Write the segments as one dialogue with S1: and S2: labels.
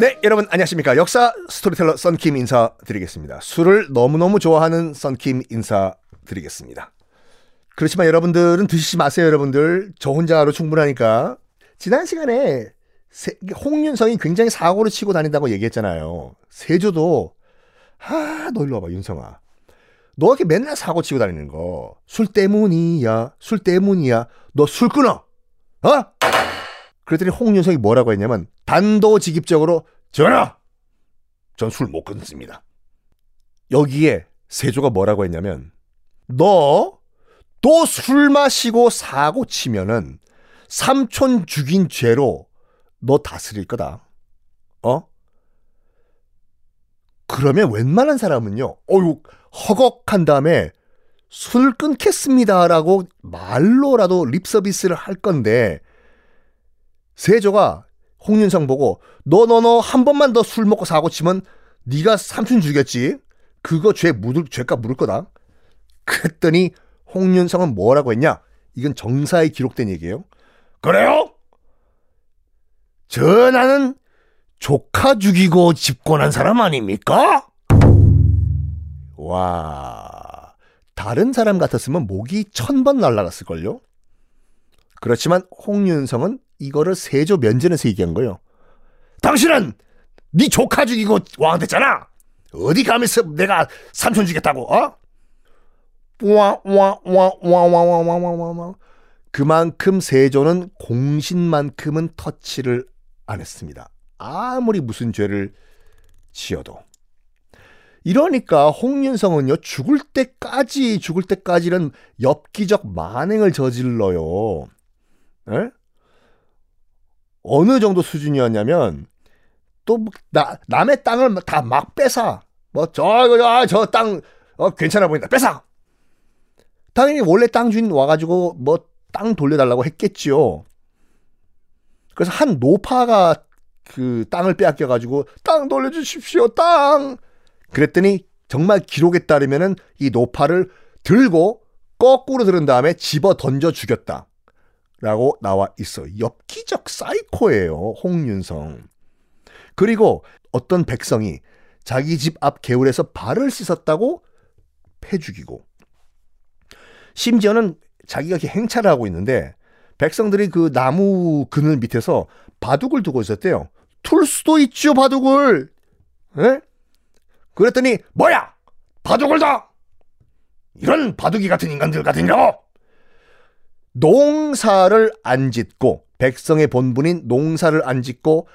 S1: 네, 여러분 안녕하십니까. 역사 스토리텔러 썬킴 인사드리겠습니다. 술을 너무너무 좋아하는 썬킴 인사드리겠습니다. 그렇지만 여러분들은 드시지 마세요, 여러분들. 저 혼자로 충분하니까. 지난 시간에 세, 홍윤성이 굉장히 사고를 치고 다닌다고 얘기했잖아요. 세조도 아, 너 일로 와봐, 윤성아. 너 이렇게 맨날 사고 치고 다니는 거. 술 때문이야. 술 때문이야. 너 술 끊어. 어? 그랬더니 홍윤성이 뭐라고 했냐면 단도직입적으로 전하! 전 술 못 끊습니다. 여기에 세조가 뭐라고 했냐면 너 또 술 마시고 사고 치면은 삼촌 죽인 죄로 너 다스릴 거다. 어? 그러면 웬만한 사람은요. 어유 허걱한 다음에 술 끊겠습니다라고 말로라도 립 서비스를 할 건데 세조가 홍윤성 보고 너 너 너 한 번만 더 술 먹고 사고 치면 네가 삼촌 죽였지. 그거 죄 묻을 죄값 물을 거다. 그랬더니 홍윤성은 뭐라고 했냐? 이건 정사에 기록된 얘기예요. 그래요? 전하는 조카 죽이고 집권한 사람 아닙니까? 와, 다른 사람 같았으면 목이 천 번 날라갔을걸요? 그렇지만 홍윤성은 이거를 세조 면전에서 얘기한 거예요. 당신은 네 조카 죽이고 왕 됐잖아. 어디 가면서 내가 삼촌 죽였다고? 어? 와와와와와와와와 그만큼 세조는 공신만큼은 터치를 안 했습니다. 아무리 무슨 죄를 지어도. 이러니까 홍윤성은요 죽을 때까지 죽을 때까지는 엽기적 만행을 저질러요. 에? 어느 정도 수준이었냐면 또뭐 나, 남의 땅을 다 막 뺏어. 뭐 저거 저땅 어, 괜찮아 보인다. 뺏어. 당연히 원래 땅 주인 와가지고 뭐 땅 돌려달라고 했겠지요. 그래서 한 노파가 그 땅을 빼앗겨가지고 땅 돌려주십시오 땅. 그랬더니 정말 기록에 따르면은 이 노파를 들고 거꾸로 들은 다음에 집어 던져 죽였다. 라고 나와 있어. 엽기적 사이코예요. 홍윤성. 그리고 어떤 백성이 자기 집 앞 개울에서 발을 씻었다고 패 죽이고 심지어는 자기가 이렇게 행차를 하고 있는데 백성들이 그 나무 그늘 밑에서 바둑을 두고 있었대요. 툴 수도 있죠, 바둑을. 에? 그랬더니 뭐야? 바둑을 다 이런 바둑이 같은 인간들 같으냐고. 농사를 안 짓고 백성의 본분인 농사를 안 짓고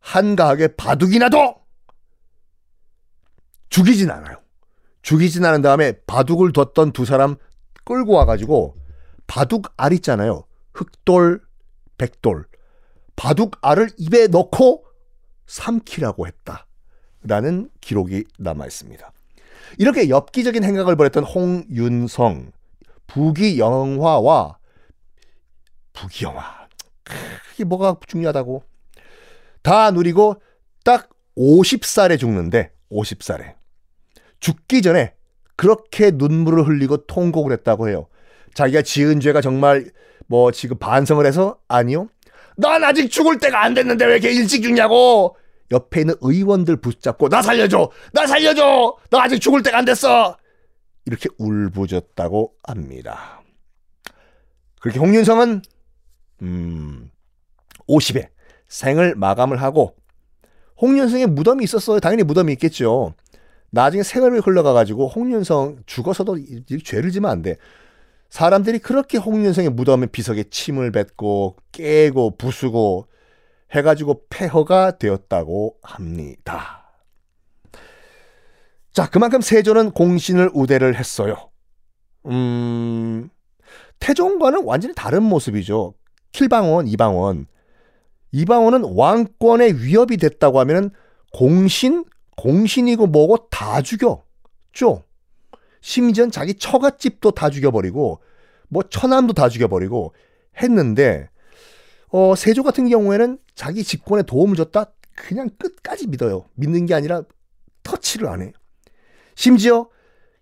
S1: 한가하게 바둑이나 도 죽이진 않아요. 죽이진 않은 다음에 바둑을 뒀던 두 사람 끌고 와가지고 바둑 알 있잖아요. 흑돌, 백돌. 바둑 알을 입에 넣고 삼키라고 했다. 라는 기록이 남아 있습니다. 이렇게 엽기적인 행각을 벌였던 홍윤성, 부귀영화와 부귀영화. 그게 뭐가 중요하다고. 다 누리고 딱 50살에 죽는데 50살에. 죽기 전에 그렇게 눈물을 흘리고 통곡을 했다고 해요. 자기가 지은 죄가 정말 뭐 지금 반성을 해서 아니요. 난 아직 죽을 때가 안 됐는데 왜 이렇게 일찍 죽냐고. 옆에 있는 의원들 붙잡고 나 살려줘. 나 살려줘. 나 아직 죽을 때가 안 됐어. 이렇게 울부짖었다고 합니다. 그렇게 홍윤성은 음 50에 생을 마감을 하고 홍윤성의 무덤이 있었어요. 당연히 무덤이 있겠죠. 나중에 세월이 흘러가가지고 홍윤성 죽어서도 죄를 지면 안 돼. 사람들이 그렇게 홍윤성의 무덤의 비석에 침을 뱉고 깨고 부수고 해가지고 폐허가 되었다고 합니다. 자, 그만큼 세조는 공신을 우대를 했어요. 음, 태종과는 완전히 다른 모습이죠. 킬방원, 이방원. 이방원은 왕권의 위협이 됐다고 하면은 공신, 공신이고 뭐고 다 죽였죠. 심지어 자기 처갓집도 다 죽여버리고 뭐 처남도 다 죽여버리고 했는데 어, 세조 같은 경우에는 자기 집권에 도움을 줬다 그냥 끝까지 믿어요. 믿는 게 아니라 터치를 안 해. 심지어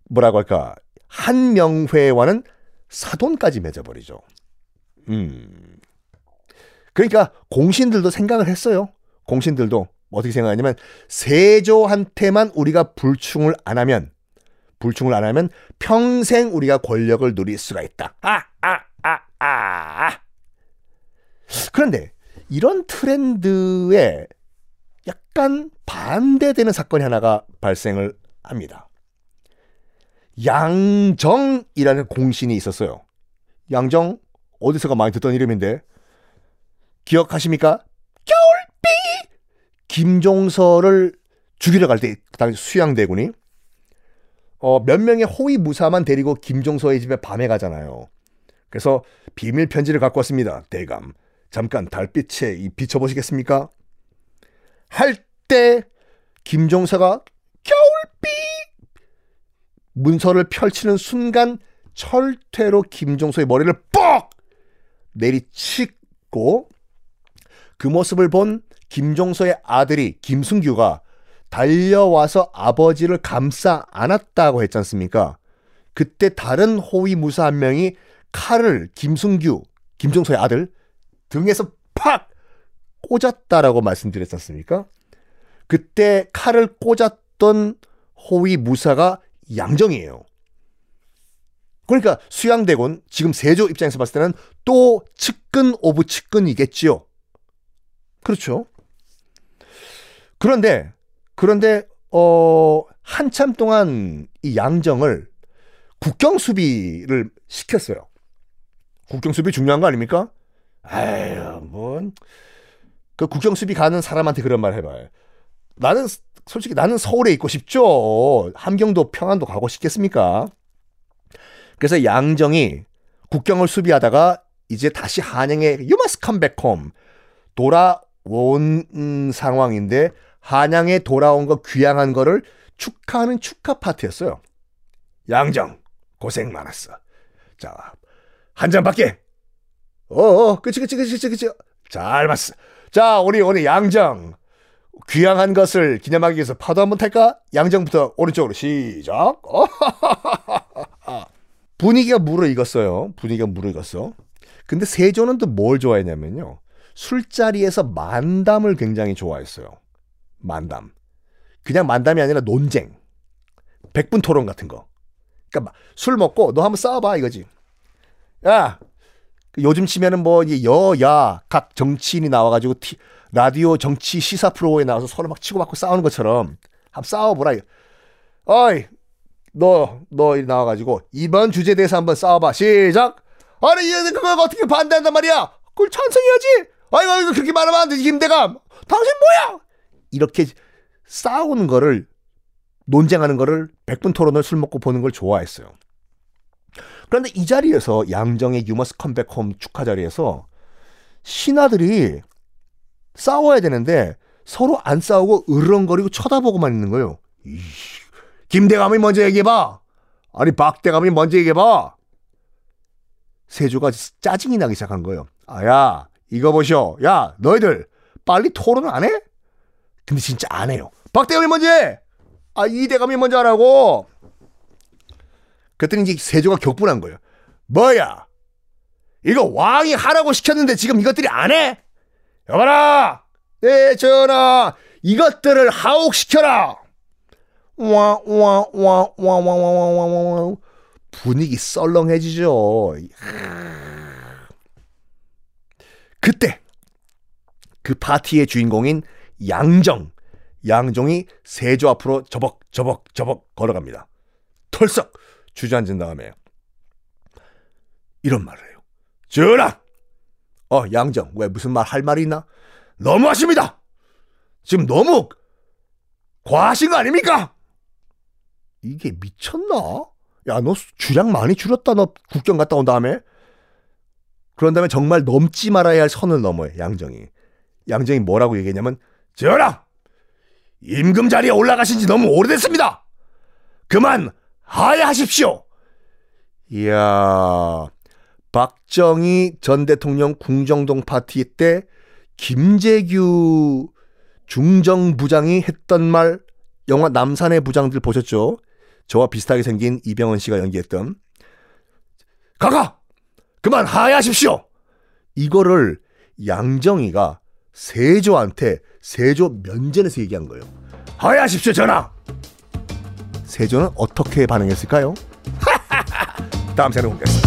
S1: 뭐라고 할까 한명회와는 사돈까지 맺어버리죠. 음. 그러니까 공신들도 생각을 했어요. 공신들도 어떻게 생각하냐면 세조한테만 우리가 불충을 안 하면 불충을 안 하면 평생 우리가 권력을 누릴 수가 있다. 아, 아, 아, 아. 아. 그런데 이런 트렌드에 약간 반대되는 사건이 하나가 발생을 합니다. 양정이라는 공신이 있었어요. 양정 어디서가 많이 듣던 이름인데 기억하십니까? 겨울비 김종서를 죽이러 갈 때 당시 수양대군이 어, 몇 명의 호위 무사만 데리고 김종서의 집에 밤에 가잖아요. 그래서 비밀 편지를 갖고 왔습니다. 대감 잠깐 달빛에 이 비춰보시겠습니까? 할 때 김종서가 겨울비 문서를 펼치는 순간 철퇴로 김종서의 머리를 뻑 내리치고 그 모습을 본 김종서의 아들이 김승규가 달려와서 아버지를 감싸 안았다고 했지 않습니까? 그때 다른 호위 무사 한 명이 칼을 김승규, 김종서의 아들 등에서 팍 꽂았다라고 말씀드렸지 않습니까? 그때 칼을 꽂았던 호위 무사가 양정이에요. 그러니까 수양대군 지금 세조 입장에서 봤을 때는 또 측근 of 측근이겠지요. 그렇죠. 그런데 그런데 어 한참 동안 이 양정을 국경 수비를 시켰어요. 국경 수비 중요한 거 아닙니까? 아유, 뭐, 그 국경 수비 가는 사람한테 그런 말 해봐요. 나는, 솔직히 나는 서울에 있고 싶죠. 함경도 평안도 가고 싶겠습니까? 그래서 양정이 국경을 수비하다가 이제 다시 한양에 You must come back home. 돌아온 상황인데 한양에 돌아온 거 귀향한 거를 축하하는 축하 파티였어요. 양정 고생 많았어. 자, 한 잔 밖에. 어, 어, 그치, 그치, 그치, 그치, 그치. 잘 봤어. 자, 우리 오늘 양정. 귀향한 것을 기념하기 위해서 파도 한번 탈까? 양정부터 오른쪽으로 시작. 분위기가 무르익었어요. 분위기가 무르익었어. 근데 세조는 또 뭘 좋아했냐면요. 술자리에서 만담을 굉장히 좋아했어요. 만담. 그냥 만담이 아니라 논쟁. 백분 토론 같은 거. 그러니까 술 먹고 너 한번 싸워봐 이거지. 야, 그 요즘 치면은 뭐 여야 각 정치인이 나와가지고 티, 라디오 정치 시사 프로에 나와서 서로 막 치고받고 싸우는 것처럼 한번 싸워보라. 어이, 너, 너 나와가지고 이번 주제에 대해서 한번 싸워봐. 시작! 아니, 그거 어떻게 반대한단 말이야? 그걸 찬성해야지! 아이고, 아이고, 그렇게 말하면 안 되지, 김대감! 당신 뭐야! 이렇게 싸우는 거를, 논쟁하는 거를 백분 토론을 술 먹고 보는 걸 좋아했어요. 그런데 이 자리에서 양정의 유머스 컴백 홈 축하 자리에서 신하들이 싸워야 되는데 서로 안 싸우고 으르렁거리고 쳐다보고만 있는 거예요. 이씨. 김대감이 먼저 얘기해봐. 아니 박대감이 먼저 얘기해봐. 세조가 짜증이 나기 시작한 거예요. 아야 이거 보셔. 야 너희들 빨리 토론 안 해? 근데 진짜 안 해요. 박대감이 먼저 해. 아 이대감이 먼저 하라고. 그랬더니 이제 세조가 격분한 거예요. 뭐야? 이거 왕이 하라고 시켰는데 지금 이것들이 안 해? 여봐라! 네, 전하! 이것들을 하옥시켜라! 와, 와, 와, 와, 와, 와, 와, 와, 와, 와. 분위기 썰렁해지죠. 그때 그 파티의 주인공인 양정, 양정이 세조 앞으로 저벅, 저벅, 저벅 걸어갑니다. 털썩 주저앉은 다음에 이런 말을 해요. 전하! 어, 양정, 왜 무슨 말 할 말이 있나? 너무하십니다! 지금 너무 과하신 거 아닙니까? 이게 미쳤나? 야, 너 주량 많이 줄였다, 너 국경 갔다 온 다음에. 그런 다음에 정말 넘지 말아야 할 선을 넘어요, 양정이. 양정이 뭐라고 얘기했냐면, 전하! 임금 자리에 올라가신 지 너무 오래됐습니다! 그만 하야하십시오! 이야, 박정희 전 대통령 궁정동 파티 때 김재규 중정부장이 했던 말 영화 남산의 부장들 보셨죠? 저와 비슷하게 생긴 이병헌 씨가 연기했던 가가 그만 하야하십시오. 이거를 양정이가 세조한테 세조 면전에서 얘기한 거예요. 하야십시오 전하. 세조는 어떻게 반응했을까요? 다음 시간에 공개하겠습니다.